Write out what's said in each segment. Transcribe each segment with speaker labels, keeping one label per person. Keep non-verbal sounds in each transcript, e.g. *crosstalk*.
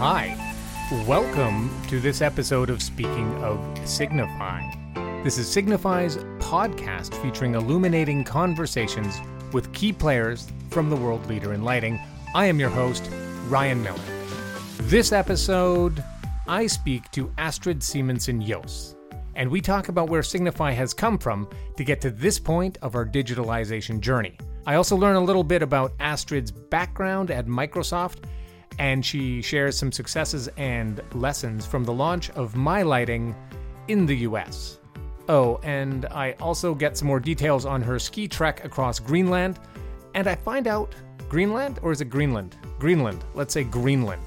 Speaker 1: Hi, welcome to this episode of Speaking of Signify. This is Signify's podcast featuring illuminating conversations with key players from the world leader in lighting. I am your host, Ryan Miller. This episode, I speak to Astrid Simonsen Joos and we talk about where Signify has come from to get to this point of our digitalization journey. I also learn a little bit about Astrid's background at Microsoft and she shares some successes and lessons from the launch of My Lighting in the US. Oh, and I also get some more details on her ski trek across Greenland, and I find out Greenland or is it Greenland? Greenland, let's say Greenland.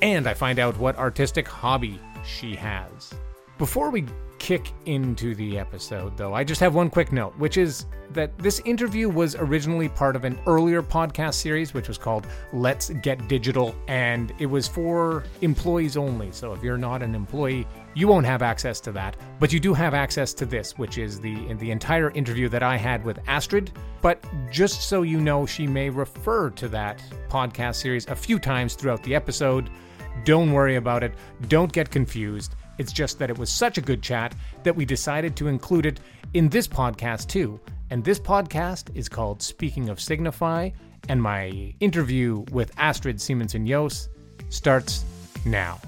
Speaker 1: And I find out what artistic hobby she has. Before we kick into the episode, though, I just have one quick note, which is that this interview was originally part of an earlier podcast series, which was called Let's Get Digital, and it was for employees only. So if you're not an employee, you won't have access to that, but you do have access to this, which is the the entire interview that I had with Astrid. But just so you know, she may refer to that podcast series a few times throughout the episode. Don't worry about it. Don't get confused. It's just that it was such a good chat that we decided to include it in this podcast too. And this podcast is called Speaking of Signify, and my interview with Astrid Simonsen Joos starts now.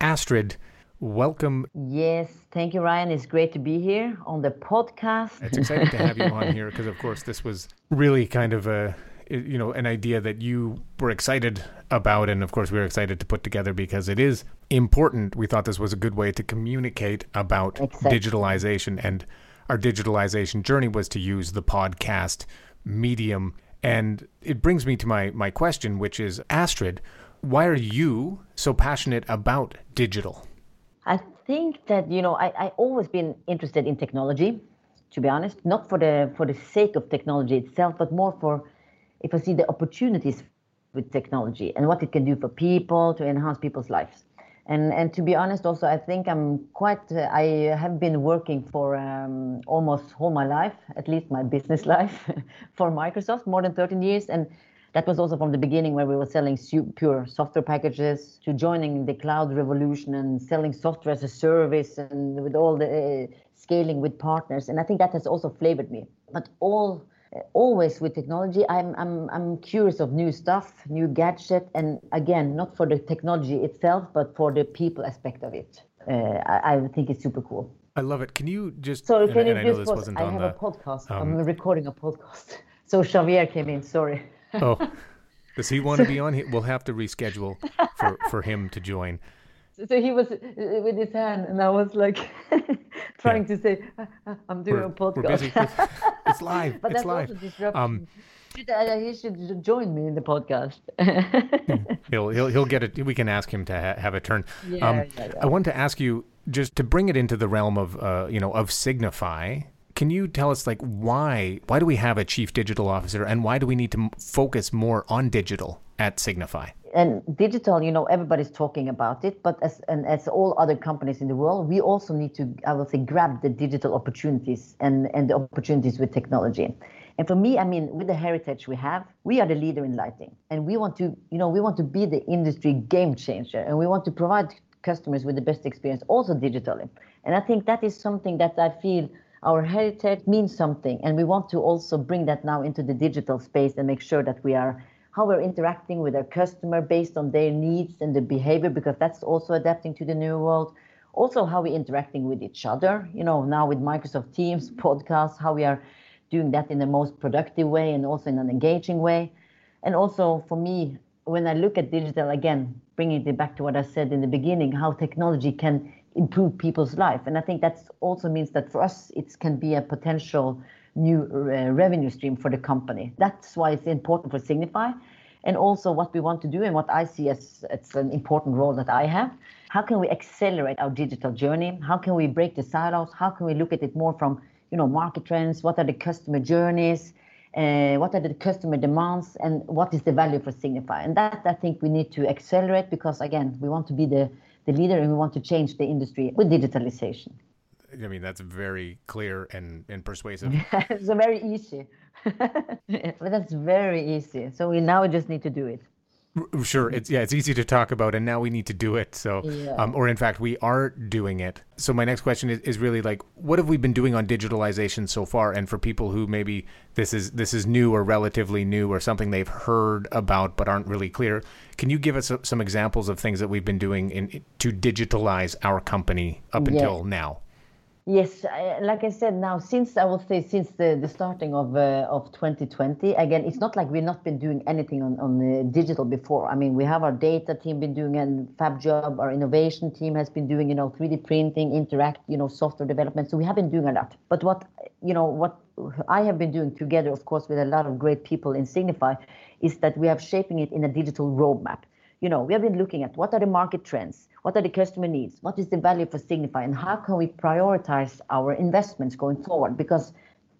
Speaker 1: Astrid, welcome.
Speaker 2: Yes, thank you, Ryan. It's great to be here on the podcast.
Speaker 1: It's exciting to have you on here because, of course, this was really kind of a you know an idea that you were excited about and of course we were excited to put together because it is important. We thought this was a good way to communicate about exactly. digitalization and our digitalization journey was to use the podcast medium. And it brings me to my my question which is astrid why are you so passionate about digital?
Speaker 2: I think that you know i i always been interested in technology to be honest. Not for the for the sake of technology itself but more for if I see the opportunities with technology and what it can do for people to enhance people's lives. And and to be honest, also I think I'm quite. Uh, I have been working for um, almost all my life, at least my business *laughs* life, for Microsoft more than 13 years, and that was also from the beginning where we were selling pure software packages to joining the cloud revolution and selling software as a service and with all the uh, scaling with partners. And I think that has also flavored me. But all always with technology i'm i'm i'm curious of new stuff new gadget and again not for the technology itself but for the people aspect of it. Uh, I, I, think it's super cool.
Speaker 1: I love it. Can you just
Speaker 2: so can you just pause, i have the, a podcast. um, i'm recording a podcast. *laughs* So xavier came in sorry.
Speaker 1: Oh. *laughs* Does he want to be on? We'll have to reschedule for for him to join
Speaker 2: so he was uh, with his hand and i was like *laughs* trying yeah. to say i'm doing we're, a podcast *laughs*
Speaker 1: it's live but it's live
Speaker 2: um, uh, he should join me in the podcast. *laughs*
Speaker 1: he'll he'll he'll get it. We can ask him to ha- have a turn. Yeah, um, yeah, yeah. I want to ask you just to bring it into the realm of uh, you know of Signify. Can you tell us like why why do we have a chief digital officer and why do we need to focus more on digital at Signify?
Speaker 2: And digital, you know, everybody's talking about it, but as and as all other companies in the world, we also need to, I will say, grab the digital opportunities and and the opportunities with technology. And for me, I mean, with the heritage we have, we are the leader in lighting, and we want to, you know, we want to be the industry game changer, and we want to provide customers with the best experience, also digitally. And I think that is something that I feel our heritage means something, and we want to also bring that now into the digital space and make sure that we are how we're interacting with our customer based on their needs and the behavior, because that's also adapting to the new world. Also, how we're interacting with each other, you know, now with Microsoft Teams, *laughs* podcasts, how we are doing that in the most productive way and also in an engaging way. And also for me, when I look at digital, again, bringing it back to what I said in the beginning, how technology can improve people's life. And I think that also means that for us, it can be a potential new uh, revenue stream for the company. That's why it's important for Signify. And also what we want to do and what I see as it's an important role that I have. How can we accelerate our digital journey? How can we break the silos? How can we look at it more from, you know, market trends? What are the customer journeys? Uh, what are the customer demands and what is the value for Signify? And that I think we need to accelerate because again, we want to be the, the leader and we want to change the industry with digitalization.
Speaker 1: I mean, that's very clear and, and persuasive. *laughs*
Speaker 2: it's very easy. *laughs* but that's very easy. So we now just need to do it.
Speaker 1: Sure, it's yeah, it's easy to talk about, and now we need to do it. So, yeah. um, or in fact, we are doing it. So, my next question is, is really like, what have we been doing on digitalization so far? And for people who maybe this is this is new or relatively new or something they've heard about but aren't really clear, can you give us some examples of things that we've been doing in to digitalize our company up until now?
Speaker 2: Yes, like I said, now since I will say since the, the starting of uh, of 2020, again, it's not like we've not been doing anything on on the digital before. I mean, we have our data team been doing a fab job. Our innovation team has been doing, you know, 3D printing, interact, you know, software development. So we have been doing a lot. But what you know, what I have been doing together, of course, with a lot of great people in Signify, is that we have shaping it in a digital roadmap. You know, we have been looking at what are the market trends what are the customer needs? What is the value for Signify? And how can we prioritize our investments going forward? Because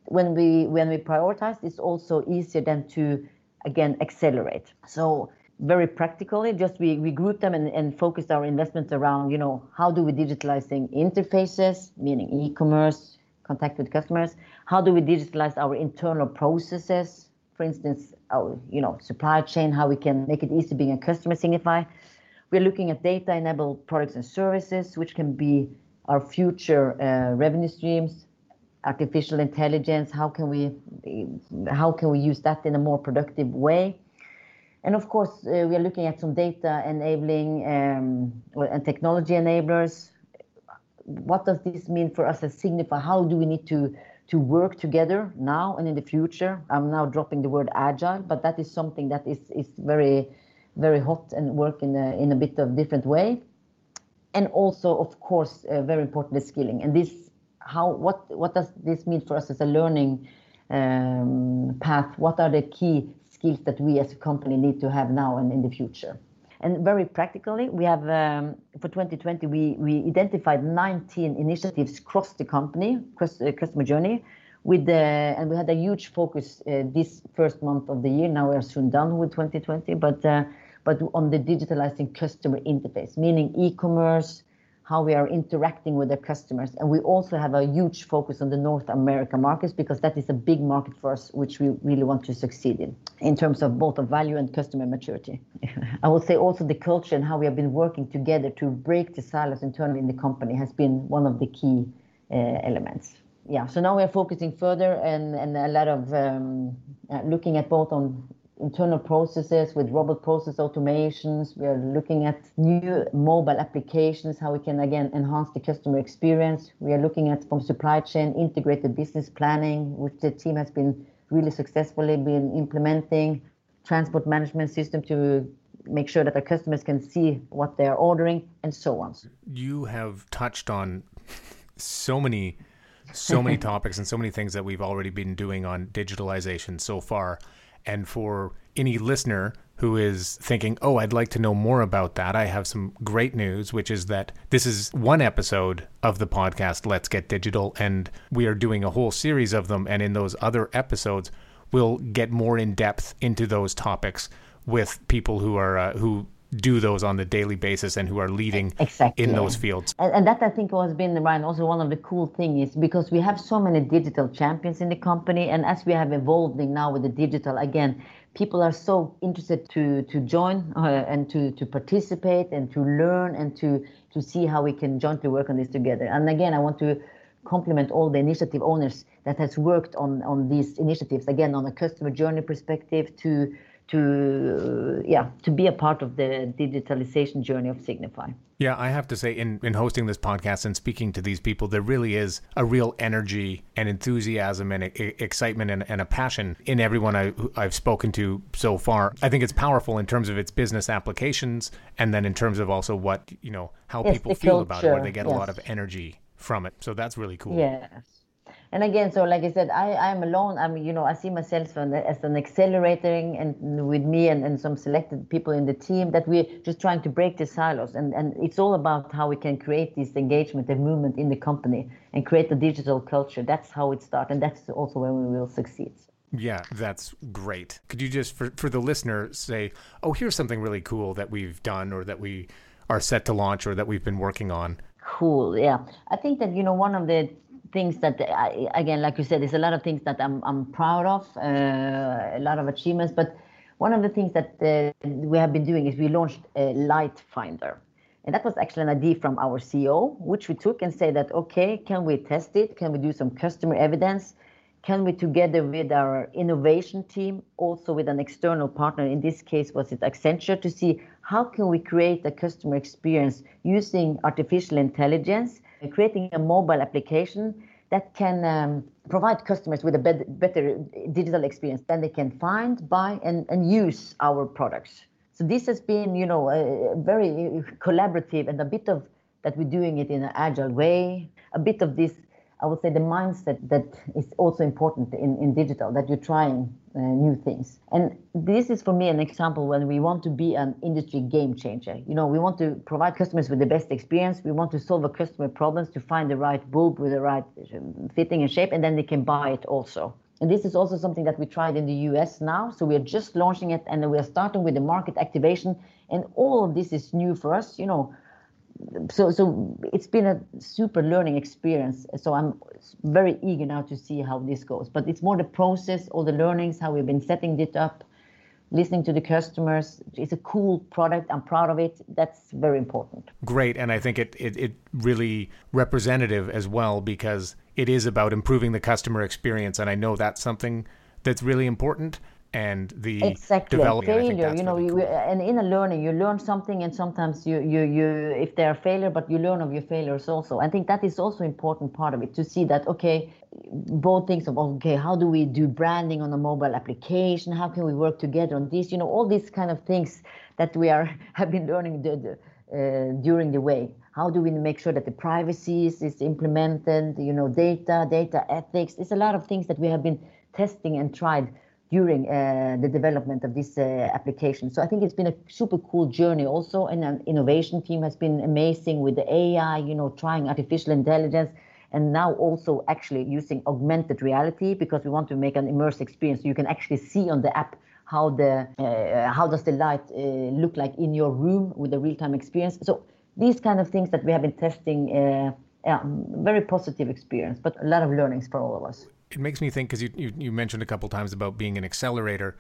Speaker 2: when we when we prioritize, it's also easier than to again accelerate. So very practically, just we, we group them and, and focused our investments around, you know, how do we digitalizing interfaces, meaning e-commerce, contact with customers? How do we digitalize our internal processes? For instance, our, you know, supply chain, how we can make it easy being a customer Signify. We're looking at data-enabled products and services, which can be our future uh, revenue streams, artificial intelligence. How can we how can we use that in a more productive way? And of course, uh, we are looking at some data enabling um, and technology enablers. What does this mean for us as Signify? How do we need to to work together now and in the future? I'm now dropping the word agile, but that is something that is is very very hot and work in a, in a bit of different way. And also, of course, uh, very important is skilling. And this, how, what, what does this mean for us as a learning um, path? What are the key skills that we as a company need to have now and in the future? And very practically, we have um, for 2020 we we identified 19 initiatives across the company, across the customer journey, with the and we had a huge focus uh, this first month of the year. Now we are soon done with 2020, but uh, but on the digitalizing customer interface, meaning e-commerce, how we are interacting with the customers. And we also have a huge focus on the North America markets because that is a big market for us, which we really want to succeed in, in terms of both of value and customer maturity. *laughs* I would say also the culture and how we have been working together to break the silos internally in the company has been one of the key uh, elements. Yeah, so now we are focusing further and, and a lot of um, looking at both on internal processes with robot process automations. We are looking at new mobile applications, how we can again enhance the customer experience. We are looking at from supply chain integrated business planning, which the team has been really successfully been implementing. Transport management system to make sure that our customers can see what they're ordering and so on.
Speaker 1: You have touched on so many so many *laughs* topics and so many things that we've already been doing on digitalization so far. And for any listener who is thinking, oh, I'd like to know more about that, I have some great news, which is that this is one episode of the podcast, Let's Get Digital, and we are doing a whole series of them. And in those other episodes, we'll get more in depth into those topics with people who are uh, who do those on the daily basis and who are leading exactly. in those fields.
Speaker 2: And, and, that I think has been Ryan also one of the cool things is because we have so many digital champions in the company, and as we have evolved now with the digital again, people are so interested to to join uh, and to to participate and to learn and to to see how we can jointly work on this together. And again, I want to compliment all the initiative owners that has worked on on these initiatives again on a customer journey perspective to to uh, yeah to be a part of the digitalization journey of Signify.
Speaker 1: Yeah, I have to say, in, in hosting this podcast and speaking to these people, there really is a real energy and enthusiasm and a, excitement and, and, a passion in everyone I, I've spoken to so far. I think it's powerful in terms of its business applications, and then in terms of also what you know how yes, people feel culture. about it, where they get yes. a lot of energy from it. So that's really cool.
Speaker 2: Yes and again so like i said i i'm alone i'm you know i see myself as an accelerating and with me and, and some selected people in the team that we're just trying to break the silos and and it's all about how we can create this engagement and movement in the company and create the digital culture that's how it starts and that's also where we will succeed
Speaker 1: yeah, that's great. Could you just, for, for the listener, say, oh, here's something really cool that we've done or that we are set to launch or that we've been working on?
Speaker 2: Cool. Yeah. I think that, you know, one of the things that again like you said there's a lot of things that i'm, I'm proud of uh, a lot of achievements but one of the things that uh, we have been doing is we launched a light finder. And that was actually an idea from our CEO, which we took and said that, okay, can we test it? Can we do some customer evidence? Can we, together with our innovation team, also with an external partner, in this case, was it Accenture, to see how can we create a customer experience using artificial intelligence, creating a mobile application that can um, provide customers with a better, digital experience than they can find, buy, and, and use our products. So this has been, you know, a very collaborative and a bit of that we're doing it in an agile way, a bit of this I would say the mindset that is also important in, in digital, that you're trying uh, new things. And this is for me an example when we want to be an industry game changer. You know, we want to provide customers with the best experience. We want to solve a customer problems to find the right bulb with the right um, fitting and shape, and then they can buy it also. And this is also something that we tried in the US now. So we are just launching it and we are starting with the market activation. And all of this is new for us. You know, so so it's been a super learning experience. So i'm very eager now to see how this goes. But it's more the process all the learnings how we've been setting it up listening to the customers. It's a cool product. I'm proud of it. That's very important.
Speaker 1: Great. And i think it, it, it really representative as well because it is about improving the customer experience. And i know that's something that's really important and the
Speaker 2: exactly. failure you know really cool. you, and in a learning you learn something and sometimes you you you if they're failure but you learn of your failures also. I think that is also important part of it to see that okay both things of okay how do we do branding on a mobile application? How can we work together on this? You know all these kind of things that we are *laughs* have been learning the, the, uh, during the way. How do we make sure that the privacy is, is implemented? You know data data ethics. There's a lot of things that we have been testing and tried during uh, the development of this uh, application. So I think it's been a super cool journey also, and an innovation team has been amazing with the AI, you know, trying artificial intelligence, and now also actually using augmented reality because we want to make an immersive experience. So you can actually see on the app how the uh, how does the light uh, look like in your room with a real-time experience. So these kind of things that we have been testing. Uh, yeah, very positive experience, but a lot of learnings for all of us
Speaker 1: it makes me think because you, you, you mentioned a couple times about being an accelerator,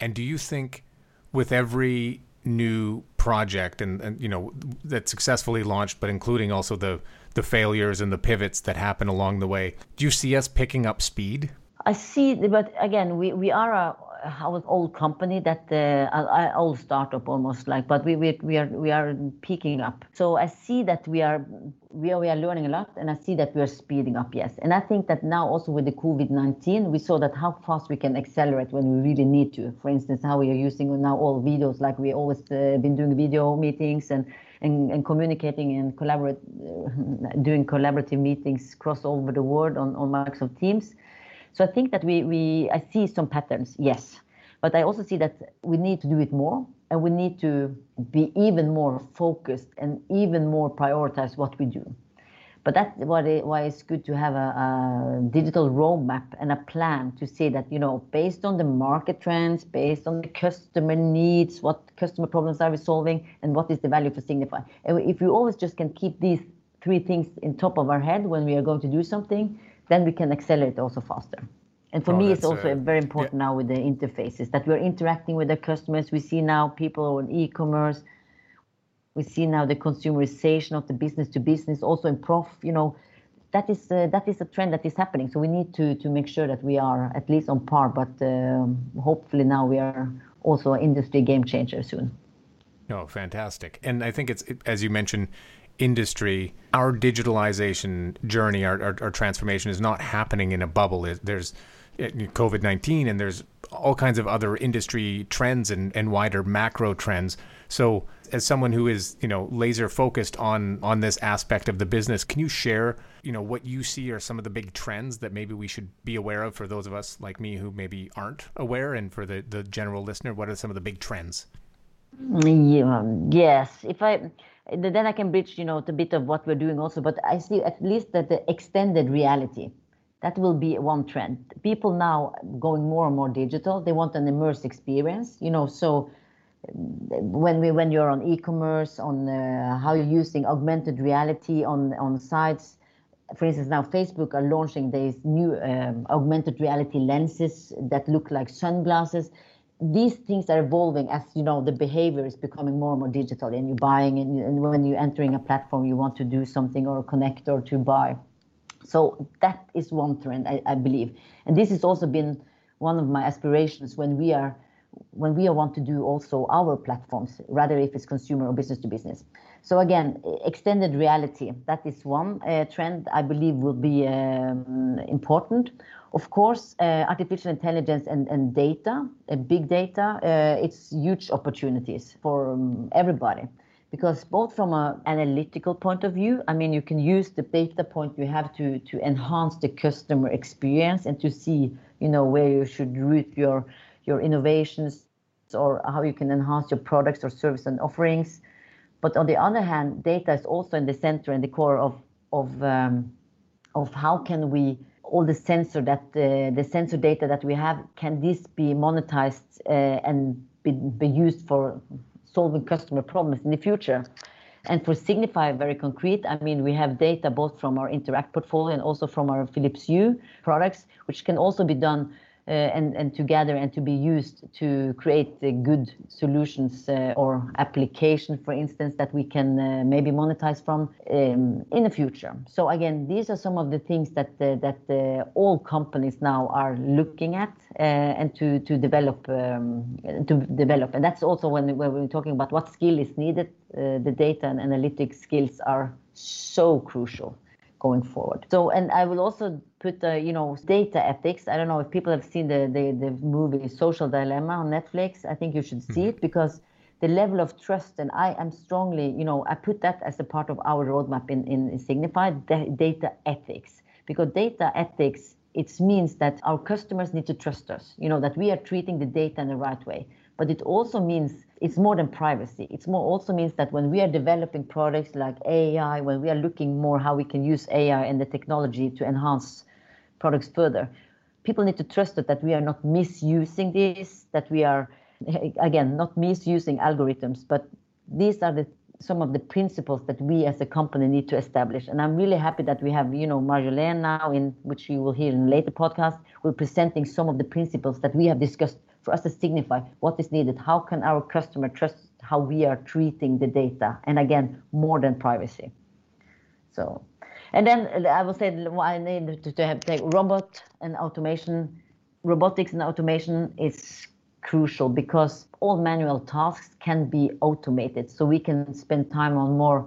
Speaker 1: and do you think with every new project and, and you know that's successfully launched, but including also the the failures and the pivots that happen along the way, do you see us picking up speed?
Speaker 2: I see, but again, we, we are a our old company that uh, old startup almost like, but we, we we are we are picking up. So I see that we are we are we are learning a lot, and I see that we are speeding up. Yes, and I think that now also with the COVID nineteen, we saw that how fast we can accelerate when we really need to. For instance, how we are using now all videos, like we always uh, been doing video meetings and and, and communicating and collaborate, uh, doing collaborative meetings cross over the world on, on Microsoft Teams. So I think that we, we I see some patterns, yes, but I also see that we need to do it more and we need to be even more focused and even more prioritize what we do. But that's why, it's good to have a, a, digital roadmap and a plan to say that, you know, based on the market trends, based on the customer needs, what customer problems are we solving, and what is the value for Signify. And if we always just can keep these three things in top of our head when we are going to do something, then we can accelerate also faster. And for oh, me, it's also uh, very important yeah. now with the interfaces that we're interacting with the customers. We see now people on e-commerce. We see now the consumerization of the business to business, also in prof. You know, that is uh, that is a trend that is happening. So we need to to make sure that we are at least on par. But um, hopefully now we are also an industry game changer soon.
Speaker 1: Oh, fantastic! And I think it's as you mentioned, industry, our digitalization journey, our, our, our, transformation is not happening in a bubble. There's eh, COVID 19 and there's all kinds of other industry trends and, and wider macro trends. So, as someone who is, you know, laser focused on on this aspect of the business, can you share, you know, what you see are some of the big trends that maybe we should be aware of for those of us like me who maybe aren't aware, and for the the general listener, what are some of the big trends?
Speaker 2: Yeah, yes, if I then I can bridge, you know, a bit of what we're doing also. But I see at least that the extended reality, that will be one trend. People now going more and more digital. They want an immersed experience, you know. So when we when you're on e-commerce, on uh, how you're using augmented reality on on sites. For instance, now Facebook are launching these new um, augmented reality lenses that look like sunglasses these things are evolving as you know the behavior is becoming more and more digital and you're buying and, and when you're entering a platform you want to do something or connect or to buy. So that is one trend I, I believe. And this has also been one of my aspirations when we are when we are want to do also our platforms rather if it's consumer or business to business. So again extended reality that is one uh, trend i believe will be um, important of course, uh, artificial intelligence and, and data, uh, big data, uh, it's huge opportunities for um, everybody. Because both from an analytical point of view, I mean, you can use the data point you have to, to enhance the customer experience and to see, you know, where you should route your, your innovations or how you can enhance your products or service and offerings. But on the other hand, data is also in the center and the core of, of, um, of how can we all the sensor that uh, the sensor data that we have can this be monetized uh, and be, used for solving customer problems in the future? And for signify very concrete i mean we have data both from our interact portfolio and also from our philips hue products which can also be done and, and together and to be used to create uh, good solutions uh, or application, for instance, that we can uh, maybe monetize from um, in the future. So again, these are some of the things that uh, that uh, all companies now are looking at and to to develop um, to develop. And that's also when, when we're talking about what skill is needed. the data and analytics skills are so crucial going forward. So, and I will also put the, you know, data ethics. I don't know if people have seen the, the, the movie Social Dilemma on Netflix. I think you should see mm-hmm. it because the level of trust, and I am strongly, you know, I put that as a part of our roadmap in, in Signify, data ethics. Because data ethics, it means that our customers need to trust us, you know, that we are treating the data in the right way. But it also means it's more than privacy. It's more also means that when we are developing products like AI, when we are looking more how we can use AI and the technology to enhance products further, people need to trust that, that we are not misusing this, that we are *laughs* again not misusing algorithms, but these are the some of the principles that we as a company need to establish. And I'm really happy that we have, you know, Marjolaine now in which you will hear in later podcast, we're presenting some of the principles that we have discussed for us to signify what is needed. How can our customer trust how we are treating the data? And again, more than privacy. So, and then I will say I need to, to have take robot and automation. Robotics and automation is crucial because all manual tasks can be automated, so we can spend time on more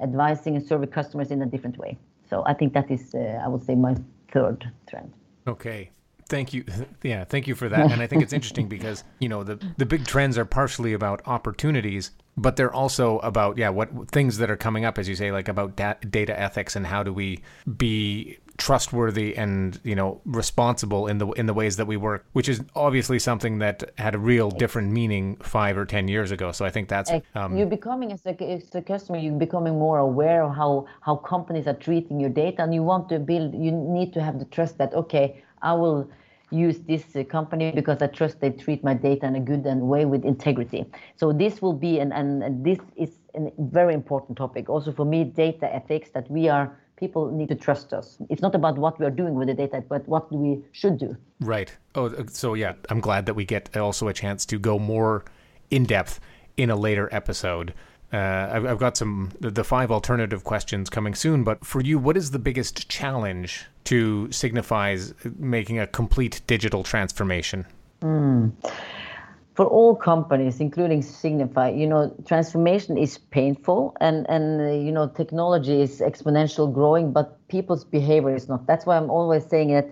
Speaker 2: advising and serving customers in a different way. So I think that is, uh, I would say, my third trend.
Speaker 1: Okay, Thank you. *laughs* Yeah, thank you for that. And I think it's interesting *laughs* because, you know, the the big trends are partially about opportunities, but they're also about yeah, what things that are coming up as you say like about da- data ethics and how do we be trustworthy and, you know, responsible in the in the ways that we work, which is obviously something that had a real different meaning 5 or 10 years ago. So I think that's
Speaker 2: um, you're becoming as a, as a customer, you're becoming more aware of how how companies are treating your data and you want to build you need to have the trust that okay, I will use this uh, company because I trust they treat my data in a good and way with integrity. So this will be, and, and this is a very important topic also for me, data ethics, that we are people need to trust us. It's not about what we are doing with the data, but what we should do.
Speaker 1: Right. Oh, uh, so yeah, I'm glad that we get also a chance to go more in depth in a later episode. Uh, I've, I've, got some the five alternative questions coming soon, but for you, what is the biggest challenge to Signify's making a complete digital transformation?
Speaker 2: Mm. For all companies, including Signify, you know, transformation is painful, and and uh, you know, technology is exponential growing, but people's behavior is not. That's why I'm always saying that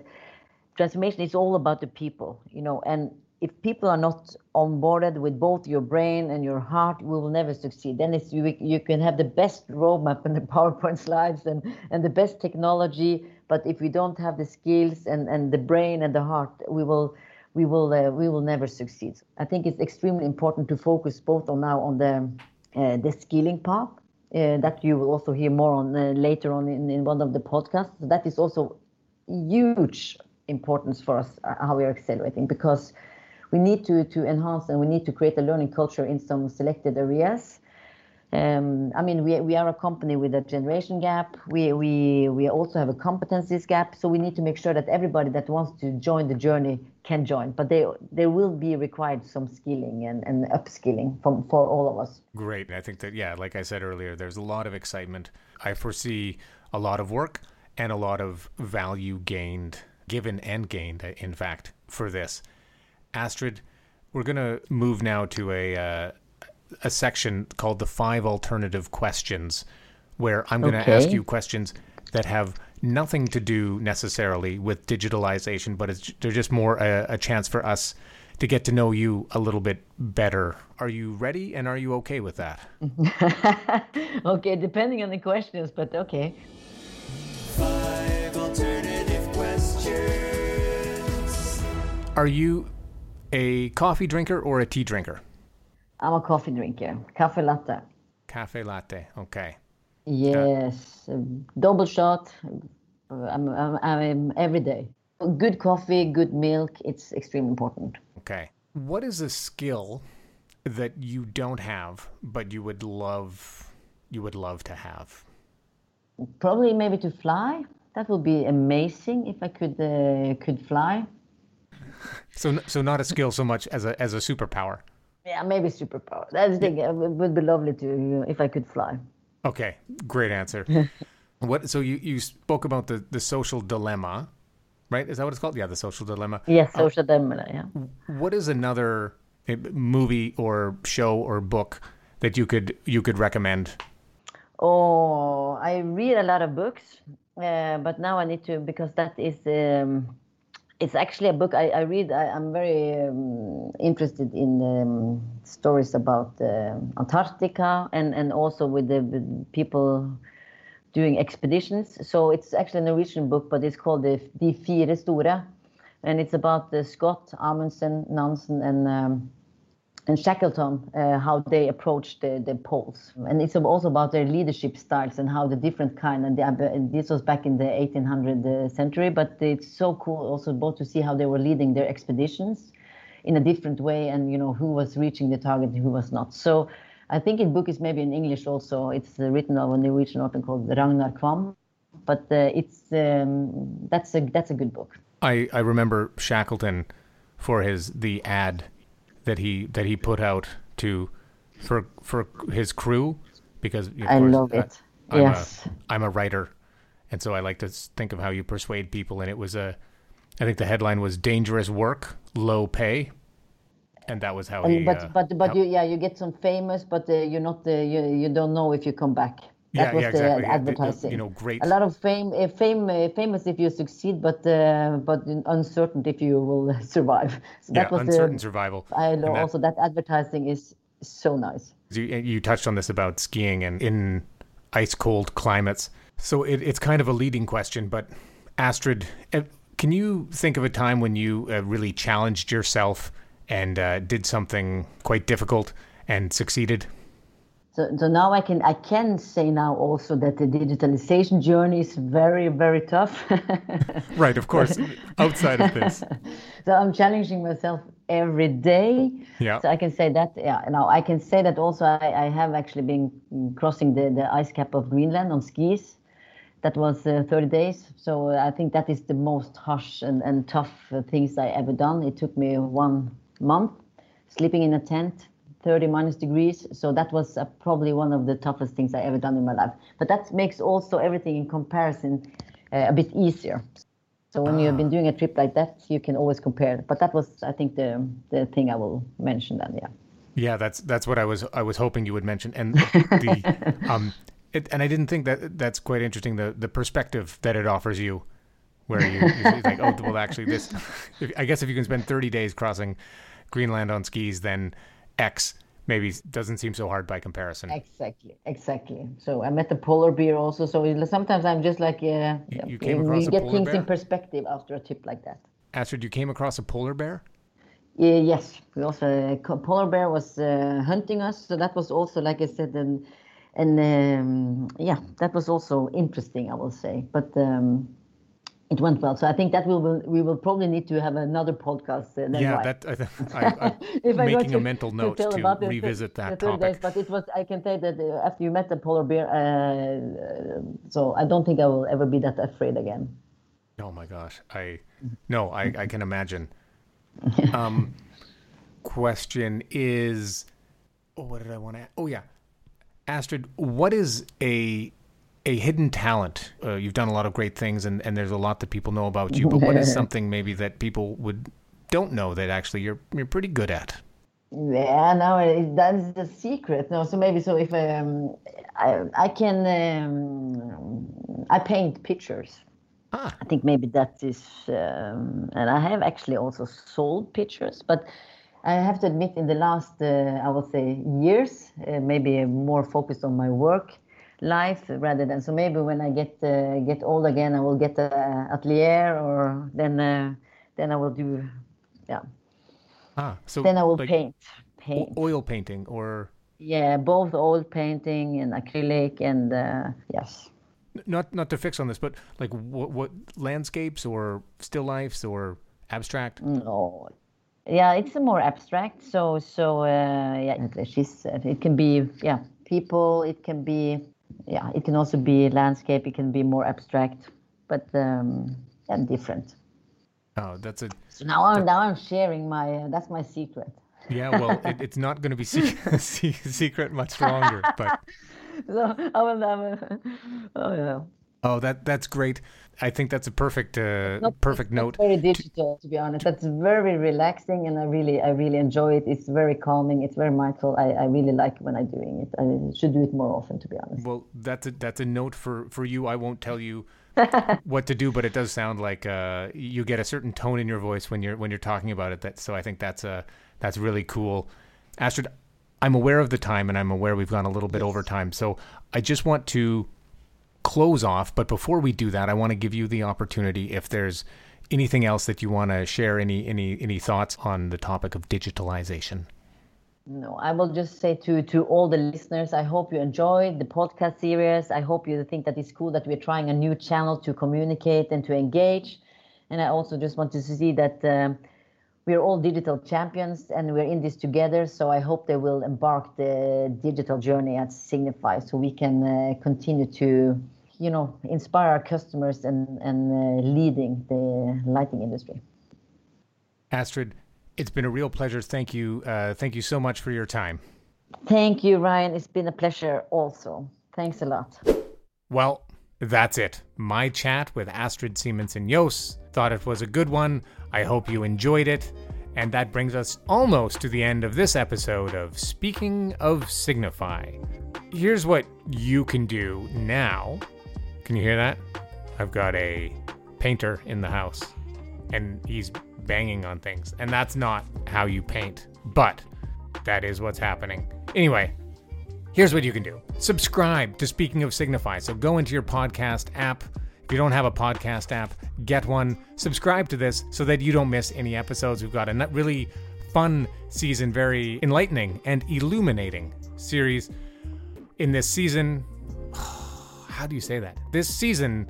Speaker 2: transformation is all about the people, you know, and if people are not onboarded with both your brain and your heart, we will never succeed. Then it's, you, you can have the best roadmap *laughs* and the PowerPoint slides and, and the best technology, but if we don't have the skills and, and the brain and the heart, we will we will uh, we will never succeed. I think it's extremely important to focus both on now on the uh, the skilling part uh, that you will also hear more on uh, later on in, in one of the podcasts. That is also huge importance for us uh, how we are accelerating because we need to, to enhance and we need to create a learning culture in some selected areas Um, I mean, we, we are a company with a generation gap. We, we, we also have a competencies gap. So we need to make sure that everybody that wants to join the journey can join. But they, there will be required some skilling and, and upskilling from, for all of us.
Speaker 1: Great. I think that, yeah, like I said earlier, there's a lot of excitement. I foresee a lot of work and a lot of value gained, given and gained, in fact, for this. Astrid, we're going to move now to a, uh, a section called the five alternative questions, where I'm going to okay. ask you questions that have nothing to do necessarily with digitalization, but it's, they're just more a, a chance for us to get to know you a little bit better. Are you ready and are you okay with that? *laughs*
Speaker 2: okay, depending on the questions, but okay. Five alternative
Speaker 1: questions. Are you a coffee drinker or a tea drinker?
Speaker 2: I'm a coffee drinker. Cafe latte.
Speaker 1: Cafe latte. Okay.
Speaker 2: Yes, uh, double shot. I'm, I'm, I'm every day. Good coffee, good milk. It's extremely important.
Speaker 1: Okay. What is a skill that you don't have, but you would love you would love to have?
Speaker 2: Probably maybe to fly. That would be amazing if I could uh, could fly.
Speaker 1: So so not a skill so much as a as a superpower.
Speaker 2: Yeah, maybe superpower. That's the thing. It would be lovely to you know, if I could fly.
Speaker 1: Okay, great answer. *laughs* what? So you you spoke about the the social dilemma, right? Is that what it's called? Yeah, the social dilemma.
Speaker 2: Yes, uh, social uh, dilemma. Yeah.
Speaker 1: What is another eh, movie or show or book that you could you could recommend?
Speaker 2: Oh, I read a lot of books, uh, but now I need to because that is. Um, it's actually a book I, I read. I, am very um, interested in um, stories about uh, Antarctica and, and also with the with people doing expeditions. So it's actually a Norwegian book, but it's called the De Fire Store, and it's about the Scott, Amundsen, Nansen, and um, and Shackleton, uh, how they approach the, the poles. And it's also about their leadership styles and how the different kind, and, the, this was back in the 1800th uh, century, but it's so cool also both to see how they were leading their expeditions in a different way and, you know, who was reaching the target and who was not. So I think in book is maybe in English also. It's uh, written of a Norwegian author called Ragnar Kvam, but uh, it's um, that's a that's a good book.
Speaker 1: I, I remember Shackleton for his the ad that he that he put out to for for his crew because
Speaker 2: I course, love it. I,
Speaker 1: I'm
Speaker 2: yes,
Speaker 1: a, I'm a writer, and so I like to think of how you persuade people. And it was a, I think the headline was "Dangerous Work, Low Pay," and that was how
Speaker 2: and,
Speaker 1: he.
Speaker 2: But
Speaker 1: uh,
Speaker 2: but but how, you yeah you get some famous, but uh, you're not uh, you you don't know if you come back. That
Speaker 1: yeah,
Speaker 2: was
Speaker 1: yeah, exactly.
Speaker 2: the advertising.
Speaker 1: You know, great.
Speaker 2: A lot of fame, uh, fame, uh, famous if you succeed, but uh, but uncertain if you will *laughs* survive.
Speaker 1: So that yeah, was uncertain the, survival.
Speaker 2: I know also that advertising is so nice.
Speaker 1: You, you touched on this about skiing and in ice cold climates. So it, it's kind of a leading question, but Astrid, uh, can you think of a time when you uh, really challenged yourself and uh, did something quite difficult and succeeded?
Speaker 2: So, so now I can I can say now also that the digitalization journey is very very tough. *laughs*
Speaker 1: right, of course, outside of this. *laughs*
Speaker 2: so I'm challenging myself every day.
Speaker 1: Yeah.
Speaker 2: So I can say that. Yeah. Now I can say that also. I, I have actually been crossing the the ice cap of Greenland on skis. That was uh, 30 days. So I think that is the most harsh and, and tough things I ever done. It took me one month sleeping in a tent 30 minus degrees. So that was uh, probably one of the toughest things I ever done in my life. But that makes also everything in comparison uh, a bit easier. So when ah. you've been doing a trip like that, you can always compare. But that was, I think, the the thing I will mention then. Yeah.
Speaker 1: Yeah, that's that's what I was I was hoping you would mention, and *laughs* the um, it, and I didn't think that that's quite interesting. The the perspective that it offers you, where you you like, oh, well, actually, this. I guess if you can spend thirty days crossing Greenland on skis, then X maybe doesn't seem so hard by comparison.
Speaker 2: Exactly, exactly. So I met the polar bear also. So sometimes I'm just like, yeah,
Speaker 1: you, you came across
Speaker 2: you get things
Speaker 1: bear?
Speaker 2: in perspective after a trip like that.
Speaker 1: Astrid, you came across a polar bear?
Speaker 2: Yeah, yes, we also uh, polar bear was uh, hunting us, so that was also, like I said, and and um, yeah, that was also interesting, I will say. But um, it went well. So I think that we will we will probably need to have another podcast. Uh,
Speaker 1: yeah, why. that I, *laughs* I making to, a mental note to, to revisit the, that the topic. Days,
Speaker 2: but it was I can say that uh, after you met the polar bear, uh, so I don't think I will ever be that afraid again.
Speaker 1: Oh my gosh, I no, I I can imagine. *laughs* Um, question is, oh, what did I want to? Oh yeah, Astrid, what is a a hidden talent. Uh, you've done a lot of great things, and, and there's a lot that people know about you. But what is *laughs* something maybe that people would don't know that actually you're you're pretty good at?
Speaker 2: Yeah, no, that's the secret. No, so maybe so if um, I I can um, I paint pictures. Ah. I think maybe that is, um, and I have actually also sold pictures, but I have to admit, in the last, uh, I would say, years, uh, maybe more focused on my work life rather than so maybe when I get uh, get old again I will get a atelier or then uh, then I will do yeah.
Speaker 1: Ah so
Speaker 2: then I will like paint paint.
Speaker 1: oil painting or?
Speaker 2: Yeah both oil painting and acrylic and uh, yes.
Speaker 1: Not not to fix on this but like what what landscapes or still lifes or abstract?
Speaker 2: No. Yeah it's more abstract so so uh, yeah she's it can be yeah people it can be yeah, it can also be landscape. It can be more abstract, but um, and different.
Speaker 1: Oh, that's it.
Speaker 2: So now I'm now I'm sharing my. Uh, that's my secret.
Speaker 1: Yeah, well, it, it's not going to be secret, *laughs* secret much longer, but. *laughs*
Speaker 2: So I will never. Oh yeah.
Speaker 1: Oh, that that's great. I think that's a perfect uh, perfect note.
Speaker 2: Very digital, to be honest. That's very relaxing, and I really I really enjoy it. It's very calming. It's very mindful. I, I really like when I'm doing it. I should do it more often, to be honest.
Speaker 1: Well, that's a that's a note for for you. I won't tell you *laughs* what to do, but it does sound like uh, you get a certain tone in your voice when you're when you're talking about it. That so I think that's a uh, that's really cool. Astrid, I'm aware of the time, and I'm aware we've gone a little bit yes. over time. So I just want to close off. But before we do that, I want to give you the opportunity if there's anything else that you want to share, any any any thoughts on the topic of digitalization.
Speaker 2: No, I will just say to to all the listeners, I hope you enjoyed the podcast series. I hope you think that it's cool that we're trying a new channel to communicate and to engage. And I also just want to see that um, we're all digital champions and we're in this together. So I hope they will embark the digital journey at Signify so we can uh, continue to, you know, inspire our customers and, and uh, leading the lighting industry.
Speaker 1: Astrid, it's been a real pleasure. Thank you. Uh, thank you so much for your time.
Speaker 2: Thank you, Ryan. It's been a pleasure also. Thanks a lot.
Speaker 1: Well, that's it. My chat with Astrid Simonsen Joos. Thought it was a good one. I hope you enjoyed it. And that brings us almost to the end of this episode of Speaking of Signify. Here's what you can do now. Can you hear that? I've got a painter in the house and he's banging on things. And that's not how you paint, but that is what's happening. Anyway, here's what you can do subscribe to Speaking of Signify. So go into your podcast app if you don't have a podcast app, get one. Subscribe to this so that you don't miss any episodes. We've got a really fun season, very enlightening and illuminating series. In this season, how do you say that? This season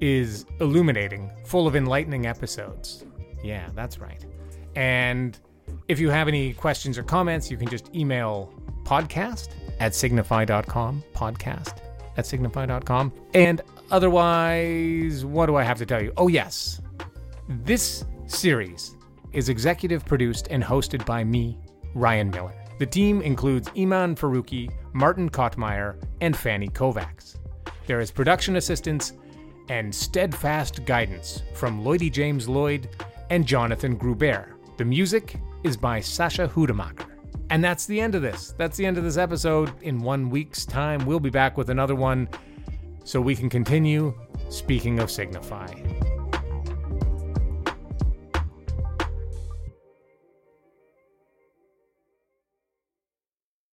Speaker 1: is illuminating, full of enlightening episodes. Yeah, that's right. And if you have any questions or comments, you can just email podcast at signify.com, podcast at signify.com. And otherwise, what do I have to tell you? Oh, yes. This series is executive produced and hosted by me, Ryan Miller. The team includes Iman Faruqi, Martin Kottmeyer, and Fanny Kovacs. There is production assistance and steadfast guidance from Lloydie James Lloyd and Jonathan Gruber. The music is by Sasha Hudemacher. And that's the end of this. That's the end of this episode. In one week's time, we'll be back with another one so we can continue speaking of Signify.